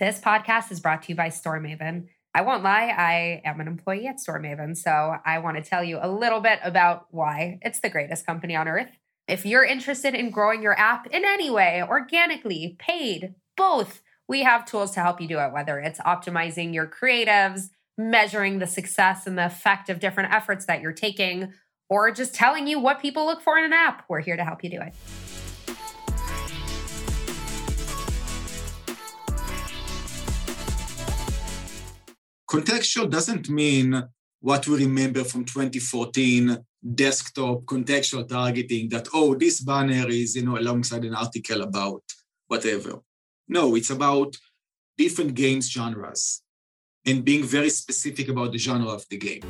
This podcast is brought to you by StoreMaven. I won't lie, I am an employee at StoreMaven, so I want to tell you a little bit about why it's the greatest company on earth. If you're interested in growing your app in any way, organically, paid, both, we have tools to help you do it, whether it's optimizing your creatives, measuring the success and the effect of different efforts that you're taking, or just telling you what people look for in an app. We're here to help you do it. Contextual doesn't mean what we remember from 2014 desktop contextual targeting that, oh, this banner is, you know, alongside an article about whatever. No, it's about different games genres and being very specific about the genre of the game.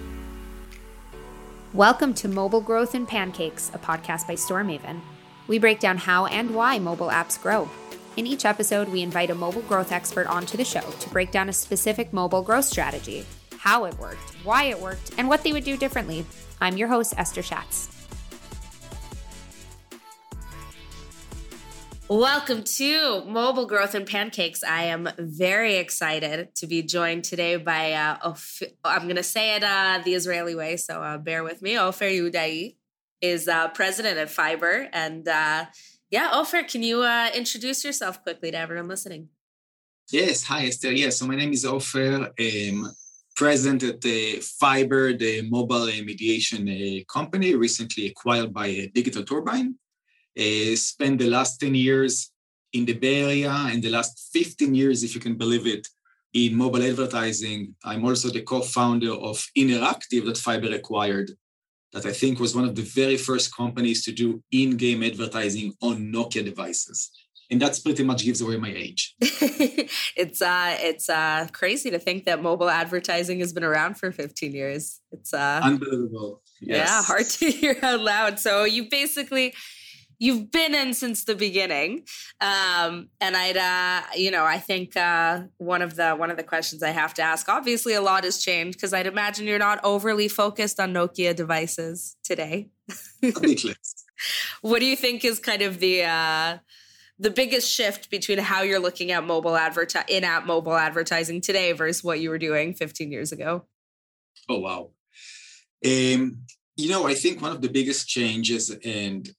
Welcome to Mobile Growth and Pancakes, a podcast by StoreMaven. We break down how and why mobile apps grow in each episode, we invite a mobile growth expert onto the show to break down a specific mobile growth strategy, how it worked, why it worked, and what they would do differently. I'm your host, Esther Schatz. Welcome to Mobile Growth and Pancakes. I am very excited to be joined today by, uh, I'm going to say it uh, the Israeli way, so uh, bear with me. Ofer Yehudai is uh, president at Fyber, and uh, yeah, Ofer, can you uh, introduce yourself quickly to everyone listening? Yes, hi Esther. Yes, so my name is Ofer. Um, president at uh, Fyber, the mobile mediation uh, company, recently acquired by uh, Digital Turbine. Uh, spent the last 10 years in the Bay Area and the last 15 years, if you can believe it, in mobile advertising. I'm also the co-founder of Inneractive that Fyber acquired that I think was one of the very first companies to do in-game advertising on Nokia devices. And that's pretty much gives away my age. it's uh it's uh crazy to think that mobile advertising has been around for 15 years. It's uh unbelievable. Yes. Yeah, hard to hear out loud. So you basically you've been in since the beginning. Um, and i'd uh, you know i think uh, one of the one of the questions i have to ask obviously a lot has changed because i'd imagine you're not overly focused on nokia devices today. What do you think is kind of the uh, the biggest shift between how you're looking at mobile adverti- in-app mobile advertising today versus what you were doing 15 years ago? Oh wow. Um, you know i think one of the biggest changes and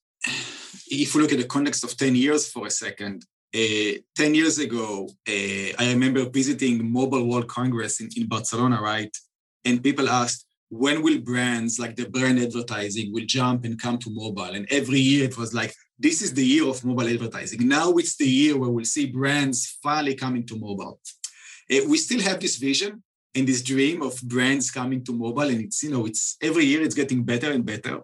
if we look at the context of 10 years for a second, uh, 10 years ago, uh, I remember visiting Mobile World Congress in, in Barcelona, right? And people asked, when will brands like the brand advertising will jump and come to mobile? And every year it was like, this is the year of mobile advertising. Now it's the year where we'll see brands finally coming to mobile. Uh, we still have this vision and this dream of brands coming to mobile, and it's you know it's every year it's getting better and better.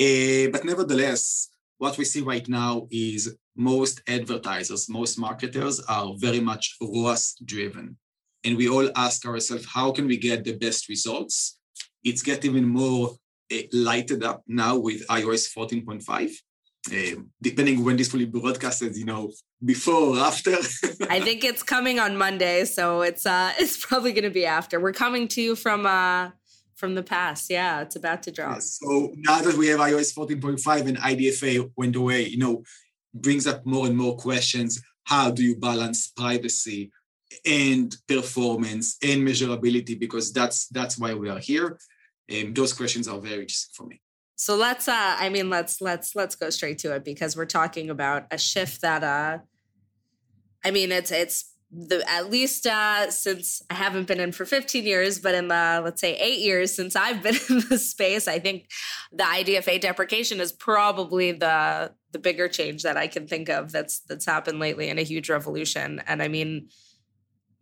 Uh, but nevertheless, what we see right now is most advertisers, most marketers are very much ROAS driven. And we all ask ourselves, how can we get the best results? It's getting even more uh, lighted up now with iOS 14.5. Uh, depending when this will be broadcasted, you know, before or after. I think it's coming on Monday, so it's uh it's probably going to be after. We're coming to you from uh from the past. Yeah, it's about to drop. So now that we have iOS 14.5 and IDFA went away, you know, brings up more and more questions. How do you balance privacy and performance and measurability? Because that's that's why we are here. And those questions are very interesting for me. So let's uh I mean let's let's let's go straight to it because we're talking about a shift that uh I mean it's it's the at least uh, since I haven't been in for 15 years, but in the let's say eight years since I've been in the space, I think the IDFA deprecation is probably the the bigger change that I can think of that's that's happened lately and a huge revolution. And I mean,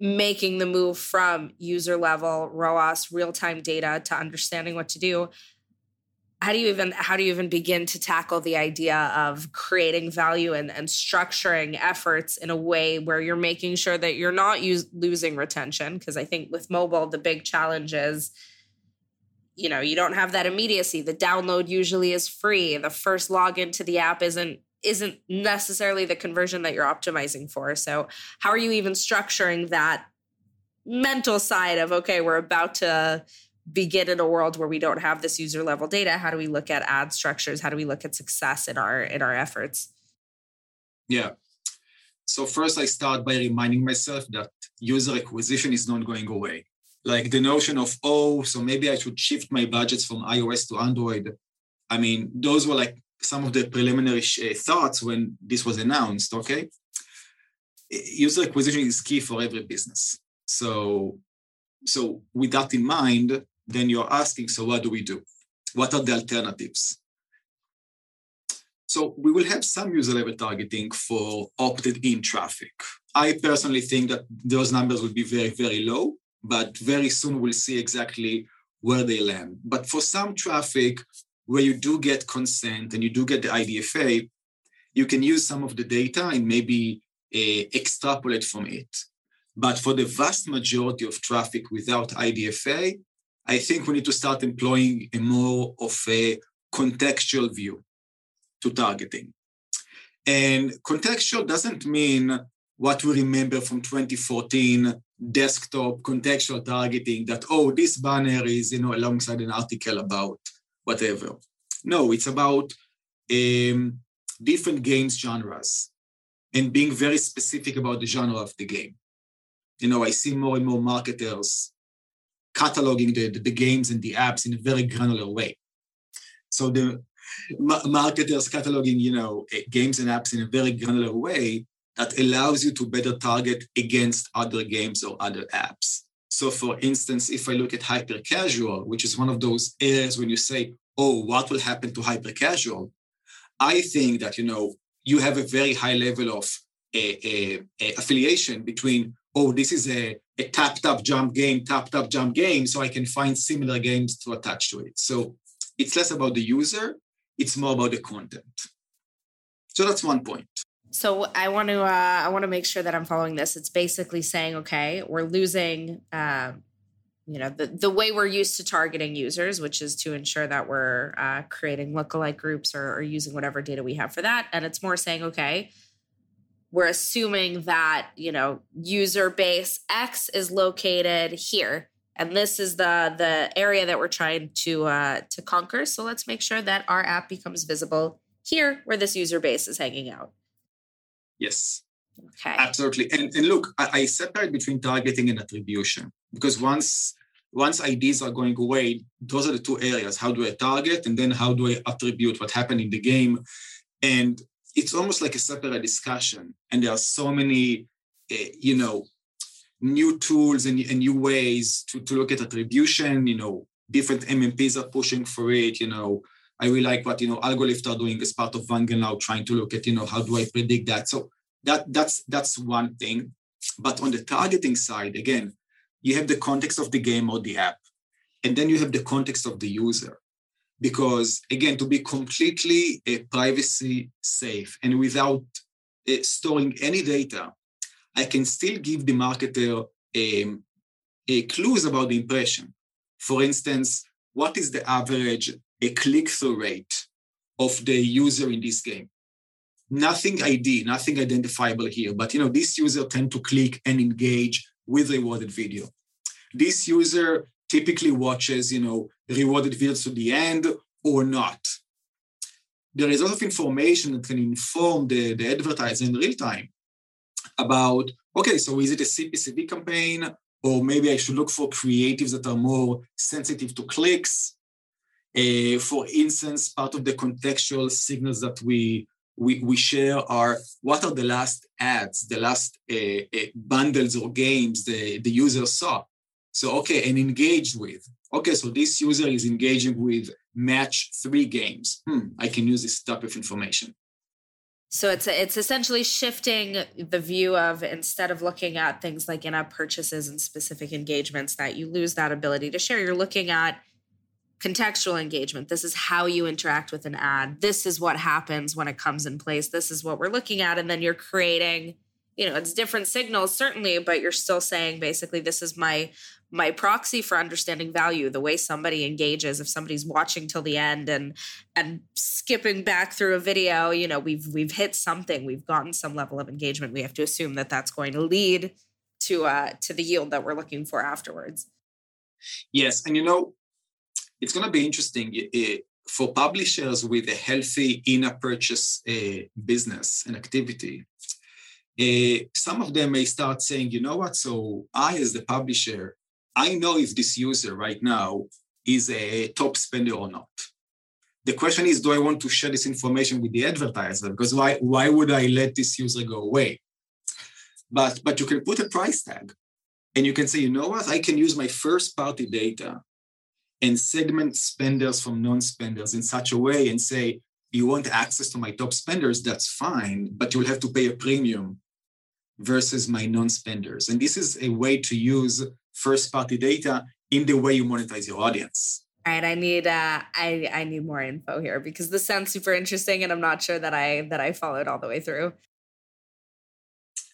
making the move from user level ROAS real time data to understanding what to do how do you even how do you even begin to tackle the idea of creating value and, and structuring efforts in a way where you're making sure that you're not use, losing retention? Because i think with mobile the big challenge is you know you don't have that immediacy. The download usually is free. The first login to the app isn't isn't necessarily the conversion that you're optimizing for. So how are you even structuring that mental side of okay we're about to begin in a world where we don't have this user level data how do we look at ad structures how do we look at success in our in our efforts yeah So first I start by reminding myself that user acquisition is not going away. Like the notion of, oh, so maybe I should shift my budgets from iOS to Android. I mean, those were like some of the preliminary uh, thoughts when this was announced, okay? User acquisition is key for every business. So, so with that in mind, then you're asking, so what do we do? What are the alternatives? So we will have some user level targeting for opted in traffic. I personally think that those numbers will be very, very low, but very soon we'll see exactly where they land. But for some traffic where you do get consent and you do get the IDFA, you can use some of the data and maybe uh, extrapolate from it. But for the vast majority of traffic without IDFA, I think we need to start employing a more of a contextual view to targeting. And contextual doesn't mean what we remember from 2014 desktop contextual targeting that, oh, this banner is, you know, alongside an article about whatever. No, it's about um, different games genres and being very specific about the genre of the game. You know, I see more and more marketers cataloging the, the, games and the apps in a very granular way. So the marketers cataloging, you know, games and apps in a very granular way that allows you to better target against other games or other apps. So, for instance, if I look at hyper casual, which is one of those areas when you say, "Oh, what will happen to hyper casual?" I think that you know you have a very high level of affiliation between, "Oh, this is a, a tap tap jump game, tap tap jump game," so I can find similar games to attach to it. So it's less about the user it's more about the content. So that's one point. So I want to uh, I want to make sure that I'm following this. It's basically saying, okay, we're losing, uh, you know, the the way we're used to targeting users, which is to ensure that we're uh, creating lookalike groups or, or using whatever data we have for that. And it's more saying, okay, we're assuming that you know user base X is located here and this is the the area that we're trying to uh, to conquer. So let's make sure that our app becomes visible here, where this user base is hanging out. Yes. Okay. Absolutely. And, and look, I, I separate between targeting and attribution because once once IDs are going away, those are the two areas. How do I target? And then how do I attribute what happened in the game? And it's almost like a separate discussion. And there are so many, uh, you know, new tools and, and new ways to, to look at attribution. You know, different MMPs are pushing for it. You know, I really like what you know Algolift are doing as part of Vungle now, trying to look at you know how do I predict that. So that that's that's one thing. But on the targeting side, again, you have the context of the game or the app, and then you have the context of the user. Because again, to be completely uh, privacy safe and without uh, storing any data, I can still give the marketer um, clues about the impression. For instance, what is the average a click-through rate of the user in this game? Nothing ID, nothing identifiable here, but you know, this user tend to click and engage with rewarded video. This user typically watches, you know, rewarded videos to the end or not. There is a lot of information that can inform the, the advertiser in real time about okay, so is it a CPCV campaign? Or maybe I should look for creatives that are more sensitive to clicks. Uh, for instance, part of the contextual signals that we, we, we share are what are the last ads, the last uh, uh, bundles or games the, the user saw. So, okay, and engaged with. Okay, so this user is engaging with match three games. Hmm, I can use this type of information. So it's it's essentially shifting the view of instead of looking at things like in-app purchases and specific engagements that you lose that ability to share. You're looking at contextual engagement. This is how you interact with an ad. This is what happens when it comes in place. This is what we're looking at, and then you're creating. You know, it's different signals certainly, but you're still saying basically this is my my proxy for understanding value the way somebody engages if somebody's watching till the end and and skipping back through a video you know we've we've hit something. We've gotten some level of engagement. We have to assume that that's going to lead to uh to the yield that we're looking for afterwards. Yes and you know it's going to be interesting for publishers with a healthy in-app purchase uh, business and activity uh, some of them may start saying, you know what? So I, as the publisher, I know if this user right now is a top spender or not. The question is, do I want to share this information with the advertiser? Because why, why would I let this user go away? But, but you can put a price tag and you can say, you know what, I can use my first party data and segment spenders from non-spenders in such a way and say, you want access to my top spenders, that's fine, but you'll have to pay a premium versus my non-spenders. And this is a way to use first-party data in the way you monetize your audience. All right, I need uh, I I need more info here because this sounds super interesting, and I'm not sure that I that I followed all the way through.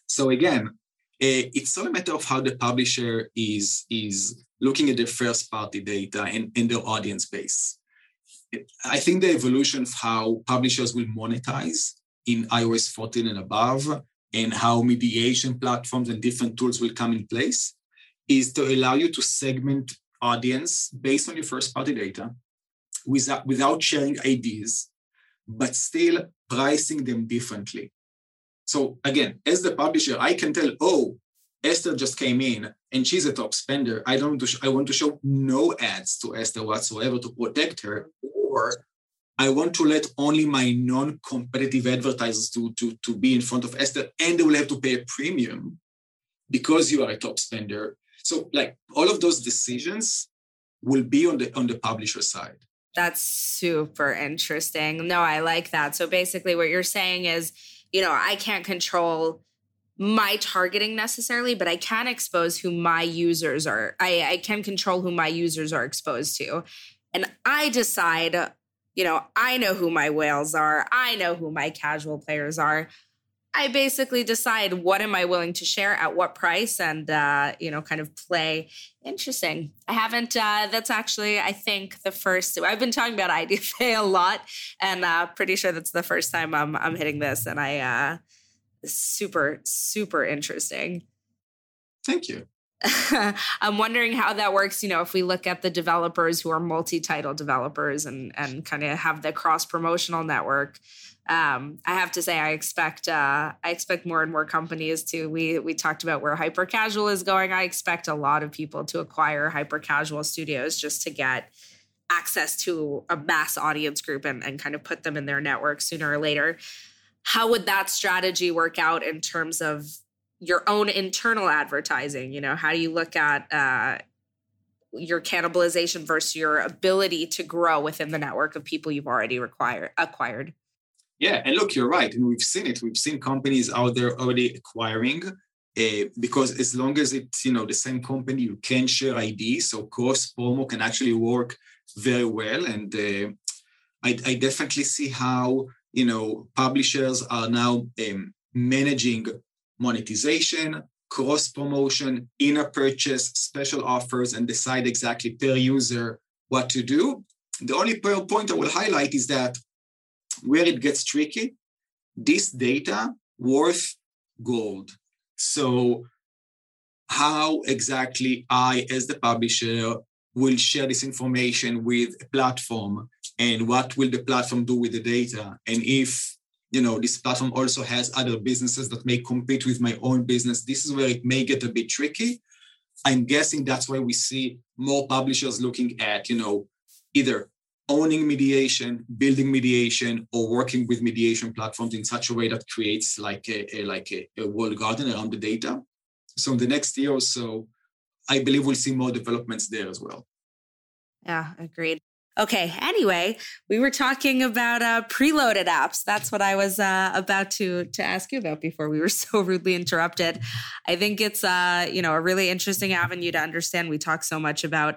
So again, uh, it's all a matter of how the publisher is is looking at the first party data and, and their audience base. I think the evolution of how publishers will monetize in iOS 14 and above and how mediation platforms and different tools will come in place is to allow you to segment audience based on your first party data without, without sharing IDs, but still pricing them differently. So again, as the publisher, I can tell, oh, Esther just came in and she's a top spender. I don't I want to show no ads to Esther whatsoever to protect her, or I want to let only my non-competitive advertisers to, to, to be in front of Esther, and they will have to pay a premium because you are a top spender. So like all of those decisions will be on the on the publisher side. That's super interesting. No, I like that. So basically what you're saying is, you know, I can't control my targeting necessarily, but I can expose who my users are. I, I can control who my users are exposed to. And I decide, you know, I know who my whales are. I know who my casual players are. I basically decide what am I willing to share at what price and, uh, you know, kind of play. Interesting. I haven't, uh, that's actually, I think, the first, I've been talking about IDFA a lot and uh, pretty sure that's the first time I'm, I'm hitting this. And I, uh, super, super interesting. Thank you. I'm wondering how that works. You know, if we look at the developers who are multi-title developers and and kind of have the cross promotional network, um, I have to say I expect uh, I expect more and more companies to. We we talked about where hyper casual is going. I expect a lot of people to acquire hyper casual studios just to get access to a mass audience group and, and kind of put them in their network sooner or later how would that strategy work out in terms of your own internal advertising you know how do you look at uh, your cannibalization versus your ability to grow within the network of people you've already require, acquired yeah and look you're right and we've seen it we've seen companies out there already acquiring uh, because as long as it's you know the same company you can share id so cross promo can actually work very well and uh, I, I definitely see how you know, publishers are now um, managing monetization, cross promotion, in-app purchase, special offers, and decide exactly per user what to do. The only point I will highlight is that where it gets tricky, this data worth gold. So, how exactly I, as the publisher, will share this information with a platform and what will the platform do with the data and if you know this platform also has other businesses that may compete with my own business this is where it may get a bit tricky i'm guessing that's why we see more publishers looking at you know either owning mediation building mediation or working with mediation platforms in such a way that creates like a, a like a, a walled garden around the data so in the next year or so i believe we'll see more developments there as well yeah agreed Okay. Anyway, we were talking about uh, preloaded apps. That's what I was uh, about to to ask you about before we were so rudely interrupted. I think it's uh, you know a really interesting avenue to understand. We talk so much about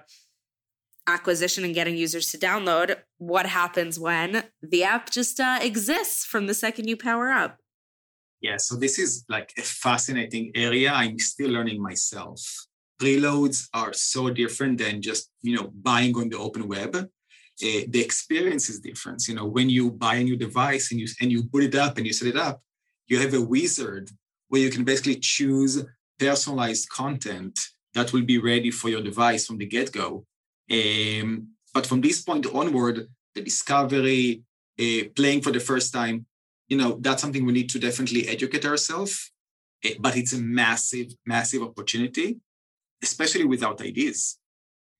acquisition and getting users to download. What happens when the app just uh, exists from the second you power up? Yeah. So this is like a fascinating area. I'm still learning myself. Preloads are so different than just you know buying on the open web uh, the experience is different. You know, when you buy a new device and you and you put it up and you set it up, you have a wizard where you can basically choose personalized content that will be ready for your device from the get-go. Um, but from this point onward, the discovery, uh, playing for the first time, you know, that's something we need to definitely educate ourselves. eh, but it's a massive, massive opportunity, especially without IDs.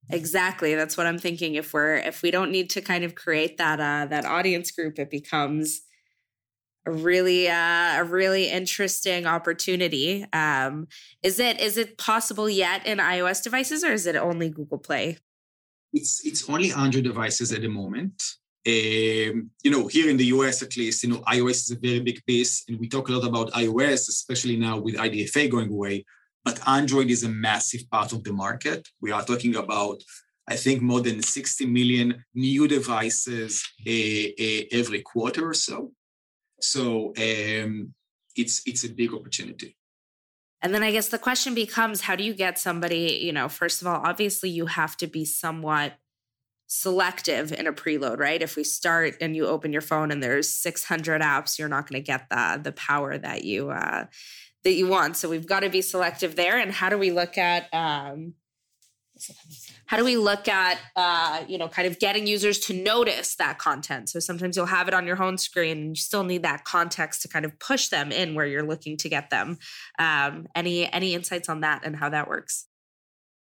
Exactly. That's what I'm thinking. If we're if we don't need to kind of create that uh that audience group, it becomes a really uh, a really interesting opportunity. Um, is it is it possible yet in iOS devices or is it only Google Play? It's it's only Android devices at the moment. Um, you know, here in the US at least, you know, iOS is a very big piece, and we talk a lot about iOS, especially now with IDFA going away. But Android is a massive part of the market. We are talking about, I think, more than 60 million new devices a, a, every quarter or so. So um, it's it's a big opportunity. And then I guess the question becomes how do you get somebody, you know, first of all, obviously you have to be somewhat selective in a preload, right? If we start and you open your phone and there's 600 apps, you're not going to get the the power that you uh that you want. So we've got to be selective there. And how do we look at um how do we look at uh, you know kind of getting users to notice that content? So sometimes you'll have it on your home screen and you still need that context to kind of push them in where you're looking to get them. Um, any any insights on that and how that works?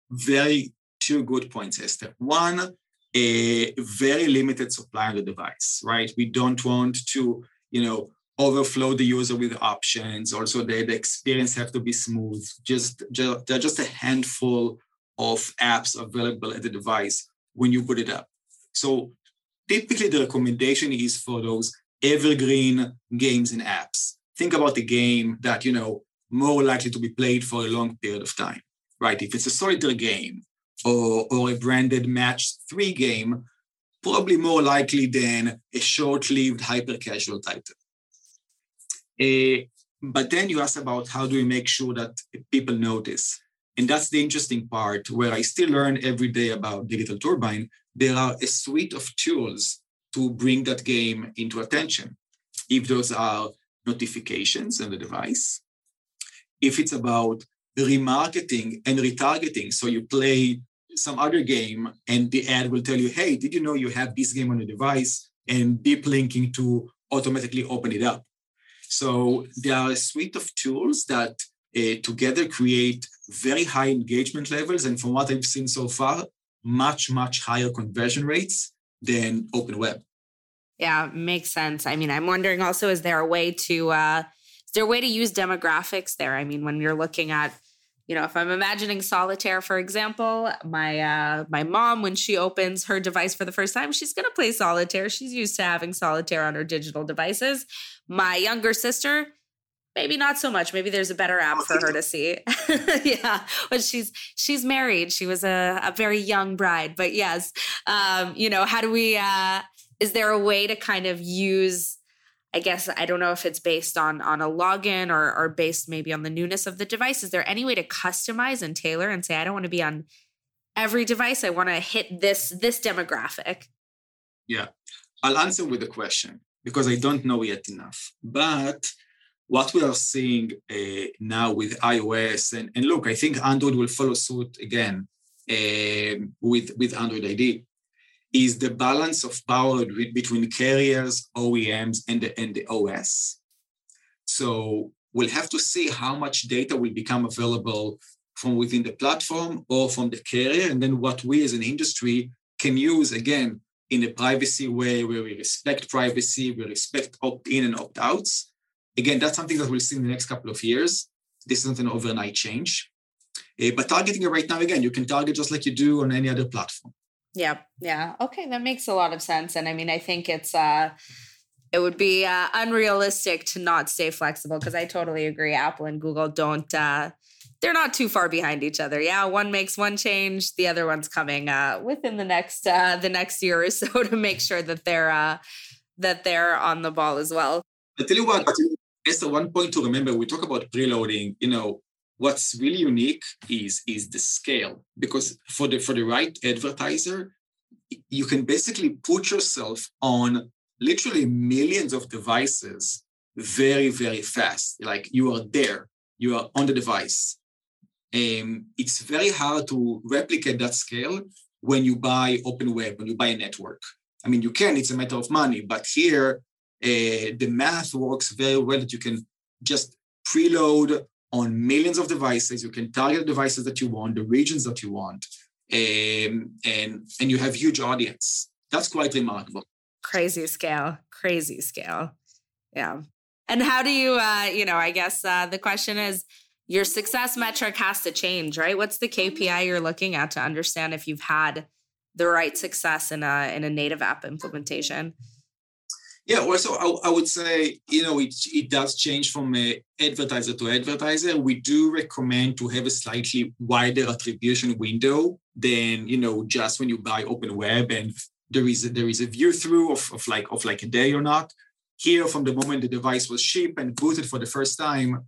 Very two good points esther. One a very limited supply on the device right? We don't want to you know overflow the user with options. Also the, the experience have to be smooth. Just, just they're just a handful of apps available at the device when you put it up. So typically the recommendation is for those evergreen games and apps. Think about the game that, you know, more likely to be played for a long period of time, right? If it's a solitaire game or, or a branded match three game, probably more likely than a short-lived hyper-casual title. Uh, but then you ask about how do we make sure that people notice? And that's the interesting part where I still learn every day about Digital Turbine. There are a suite of tools to bring that game into attention. If those are notifications on the device, if it's about remarketing and retargeting, so you play some other game and the ad will tell you, hey, did you know you have this game on the device? And deep linking to automatically open it up. So there are a suite of tools that uh, together create very high engagement levels. And from what I've seen so far, much, much higher conversion rates than open web. Yeah, makes sense. I mean, I'm wondering also, is there a way to, uh, is there a way to use demographics there? I mean, when you're looking at, you know, if I'm imagining solitaire, for example, my uh, my mom, when she opens her device for the first time, she's going to play solitaire. She's used to having solitaire on her digital devices. My younger sister, maybe not so much. Maybe there's a better app for her to see. Yeah. But she's she's married. She was a, a very young bride. But yes um you know how do we uh is there a way to kind of use i guess i don't know if it's based on on a login or or based maybe on the newness of the device. Is there any way to customize and tailor and say i don't want to be on every device. I want to hit this this demographic yeah. I'll answer with a question because i don't know yet enough. But what we are seeing uh, now with iOS, and, and, look, I think Android will follow suit again uh, with, with Android ID, is the balance of power between carriers, OEMs, and the, and the OS. So we'll have to see how much data will become available from within the platform or from the carrier, and then what we as an industry can use again in a privacy way where we respect privacy, we respect opt-in and opt-outs, Again, that's something that we'll see in the next couple of years. This isn't an overnight change. Uh, but targeting it right now, again, you can target just like you do on any other platform. Yeah, yeah. Okay, that makes a lot of sense. And I mean, I think it's uh it would be uh, unrealistic to not stay flexible because I totally agree. Apple and Google don't uh they're not too far behind each other. Yeah, one makes one change, the other one's coming uh within the next uh the next year or so to make sure that they're uh that they're on the ball as well. I tell you what, Esther, one point to remember, we talk about preloading, you know, what's really unique is, is the scale. Because for the for the right advertiser, you can basically put yourself on literally millions of devices very, very fast. Like you are there, you are on the device. And it's very hard to replicate that scale when you buy open web, when you buy a network. I mean, you can, it's a matter of money, but here uh, the math works very well that you can just preload on millions of devices. You can target the devices that you want, the regions that you want, um, and and you have huge audience. That's quite remarkable. Crazy scale, crazy scale. Yeah. And how do you, uh, you know, I guess uh, the question is your success metric has to change, right? What's the KPI you're looking at to understand if you've had the right success in a in a native app implementation? Yeah, also I, I would say you know it it does change from a advertiser to advertiser. We do recommend to have a slightly wider attribution window than you know just when you buy open web and there is a, there is a view through of, of like of like a day or not. Here, from the moment the device was shipped and booted for the first time,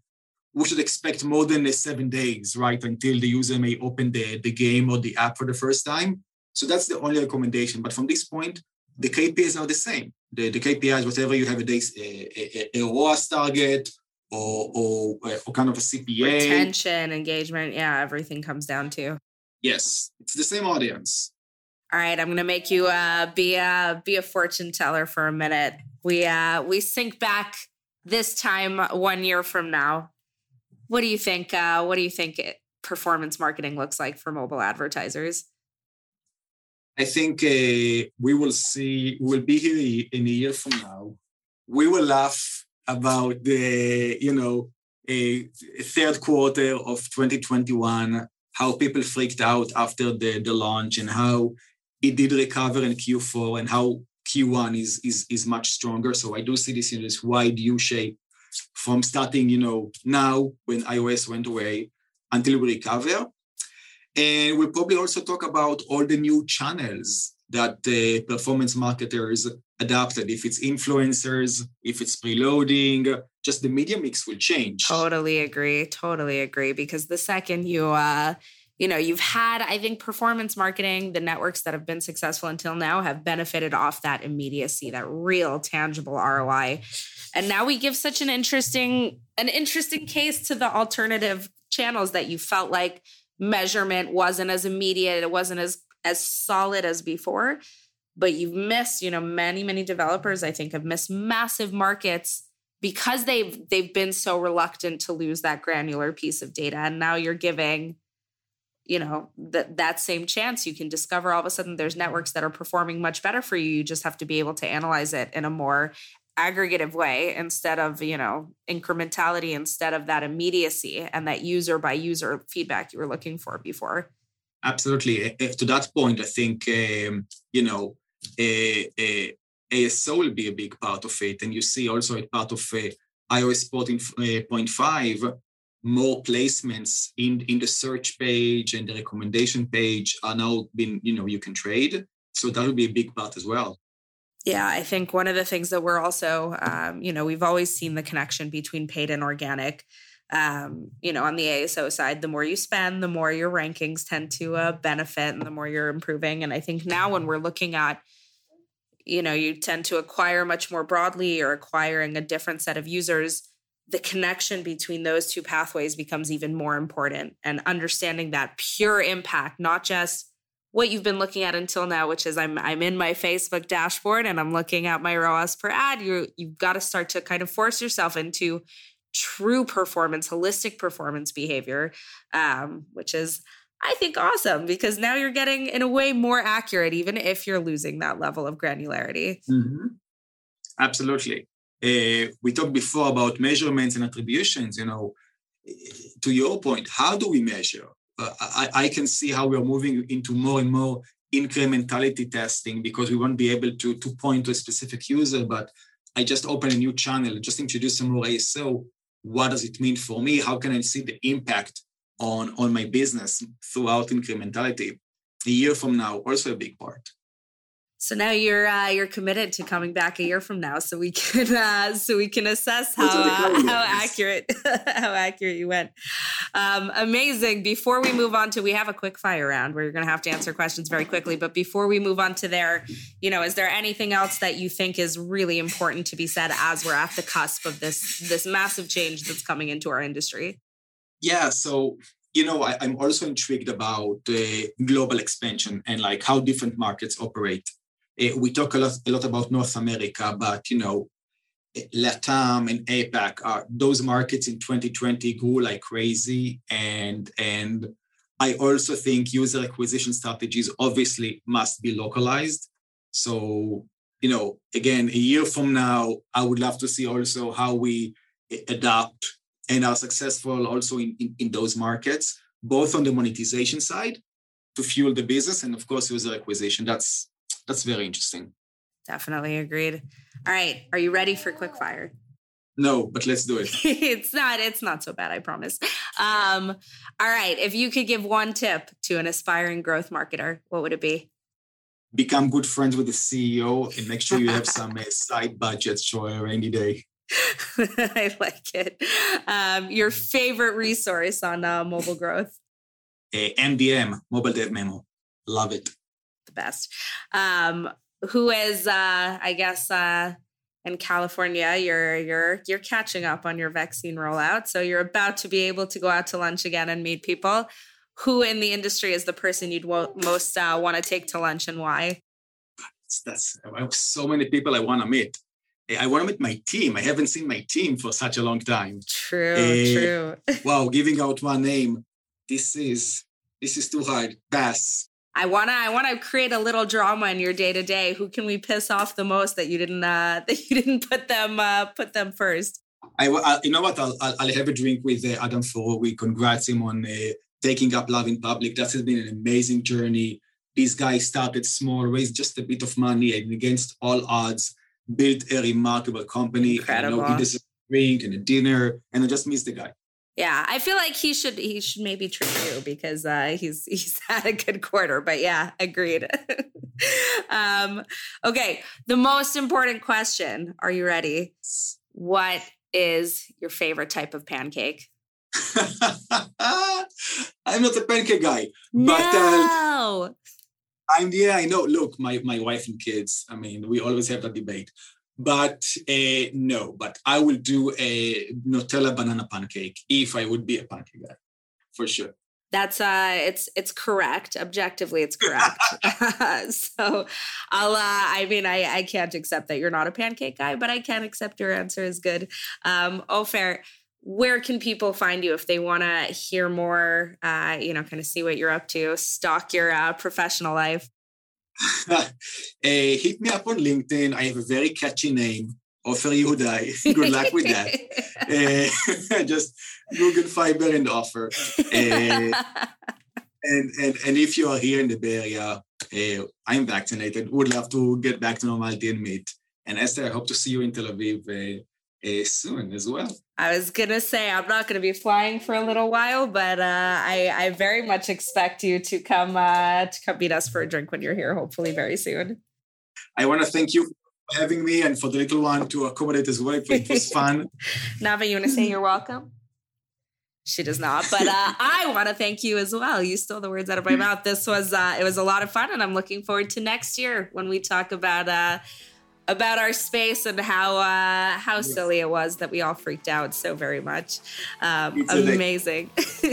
we should expect more than seven days, right, until the user may open the, the game or the app for the first time. So that's the only recommendation. But from this point, the KPIs are the same. The, the KPIs, whatever you have a, day, a, a, a ROAS target or, or, or kind of a CPA. Retention, engagement. Yeah, everything comes down to. Yes, it's the same audience. All right, I'm going to make you uh, be a be a fortune teller for a minute. We uh, we sync back this time one year from now. What do you think? Uh, what do you think performance marketing looks like for mobile advertisers? I think uh, we will see. We'll be here in a year from now. We will laugh about the you know a third quarter of 2021 how people freaked out after the, the launch and how it did recover in Q4 and how Q1 is is is much stronger. So I do see this in this wide U shape from starting, you know, now when iOS went away until we recover. And we'll probably also talk about all the new channels that the performance marketers adapted. If it's influencers, if it's preloading, just the media mix will change. Totally agree. Totally agree. Because the second you uh you know, you've had, I think, performance marketing, the networks that have been successful until now have benefited off that immediacy, that real tangible ROI. And now we give such an interesting, an interesting case to the alternative channels that you felt like measurement wasn't as immediate, it wasn't as as solid as before. But you've missed, you know, many, many developers, I think, have missed massive markets because they've they've been so reluctant to lose that granular piece of data. And now you're giving you know that that same chance you can discover all of a sudden there's networks that are performing much better for you you just have to be able to analyze it in a more aggregative way instead of you know incrementality instead of that immediacy and that user by user feedback you were looking for before. Absolutely. To that point i think um, you know a, aso will be a big part of it. And you see also a part of uh, ios 14.5 more placements in in the search page and the recommendation page are now being, you know you can trade. So that would be a big part as well yeah i think one of the things that we're also um, you know we've always seen the connection between paid and organic um, you know on the aso side the more you spend the more your rankings tend to uh, benefit and the more you're improving. And i think now when we're looking at you know you tend to acquire much more broadly or acquiring a different set of users the connection between those two pathways becomes even more important. And understanding that pure impact not just what you've been looking at until now which is I'm I'm in my Facebook dashboard and I'm looking at my ROAS per ad you you've got to start to kind of force yourself into true performance holistic performance behavior um, which is I think awesome because now you're getting in a way more accurate even if you're losing that level of granularity mm-hmm. absolutely uh, we talked before about measurements and attributions. You know, to your point, how do we measure? I, I, can see how we are moving into more and more incrementality testing because we won't be able to, to point to a specific user, but I just open a new channel, just introduce some more ASO. What does it mean for me? How can I see the impact on, on my business throughout incrementality? A year from now, also a big part. So now you're uh, you're committed to coming back a year from now, so we can uh, so we can assess how uh, how accurate how accurate you went. Um, amazing. Before we move on to, we have a quick fire round where you're going to have to answer questions very quickly. But before we move on to there, you know, is there anything else that you think is really important to be said as we're at the cusp of this this massive change that's coming into our industry? Yeah. So you know, I, am also intrigued about the global expansion and like how different markets operate. Uh, we talk a lot, a lot about North America, but you know, Latam and APAC are those markets in 2020 grew like crazy. And and I also think user acquisition strategies obviously must be localized. So, you know, again, a year from now, I would love to see also how we adapt and are successful also in, in, in those markets, both on the monetization side to fuel the business and of course user acquisition. That's that's very interesting. Definitely agreed. All right. Are you ready for quick fire? No, but let's do it. it's not, it's not so bad, I promise. Um, all right. If you could give one tip to an aspiring growth marketer, what would it be? Become good friends with the CEO and make sure you have some uh, side budgets for a rainy day. I like it. Um, your favorite resource on uh, mobile growth? Uh, MDM, Mobile Dev Memo. Love it. The best. Um, who is, uh, I guess, uh, in California, you're you're you're catching up on your vaccine rollout, so you're about to be able to go out to lunch again and meet people. Who in the industry is the person you'd wo- most uh, want to take to lunch and why? That's I have so many people I want to meet. I want to meet my team. I haven't seen my team for such a long time. True, uh, true. wow, giving out one name. This is this is too hard. Pass. I wanna I wanna create a little drama in your day to day. Who can we piss off the most that you didn't uh, that you didn't put them uh, put them first? I, I you know what I'll, I'll have a drink with uh, Adam Foroughi congrats him on uh, taking AppLovin public. That has been an amazing journey. This guy started small, raised just a bit of money, and against all odds, built a remarkable company. Incredible. And, you know, he deserves a drink and a dinner, and I just miss the guy yeah i feel like he should he should maybe treat you because uh he's he's had a good quarter but yeah agreed. Um okay the most important question. Are you ready? What is your favorite type of pancake? I'm not a pancake guy no. but uh, i'm yeah i know. Look my my wife and kids i mean we always have that debate but uh, no, but I will do a Nutella banana pancake if I would be a pancake guy, for sure. That's uh, it's it's correct. Objectively, it's correct. so, I'll. Uh, I mean, I I can't accept that you're not a pancake guy, but I can accept your answer is good. Um, oh, fair. where can people find you if they want to hear more? Uh, you know, kind of see what you're up to, stalk your uh, professional life. Uh, hit me up on LinkedIn. I have a very catchy name, Ofer Yehudai. Good luck with that. uh, just Google Fyber and Ofer. Uh, and, and, and if you are here in the Bay Area, I'm vaccinated. Would love to get back to normality and meet. And Esther, I hope to see you in Tel Aviv uh, soon as well. I was gonna say I'm not gonna be flying for a little while, but uh, I, I very much expect you to come uh, to come meet us for a drink when you're here. Hopefully, very soon. I want to thank you for having me and for the little one to accommodate as well. It was fun. Nava, you want to say you're welcome? She does not, but uh, I want to thank you as well. You stole the words out of my mouth. This was uh, it was a lot of fun, and I'm looking forward to next year when we talk about uh, about our space and how uh, how yes. silly it was that we all freaked out so very much. Um, amazing.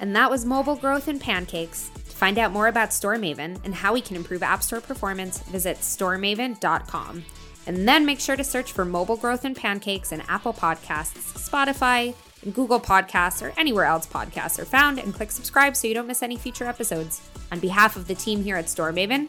and that was mobile growth and pancakes. To find out more about StoreMaven and how we can improve App Store performance, visit storemaven.com. And then make sure to search for mobile growth and pancakes in Apple Podcasts, Spotify, and Google Podcasts, or anywhere else podcasts are found, and click subscribe so you don't miss any future episodes. On behalf of the team here at StoreMaven,